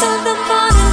Of the morning.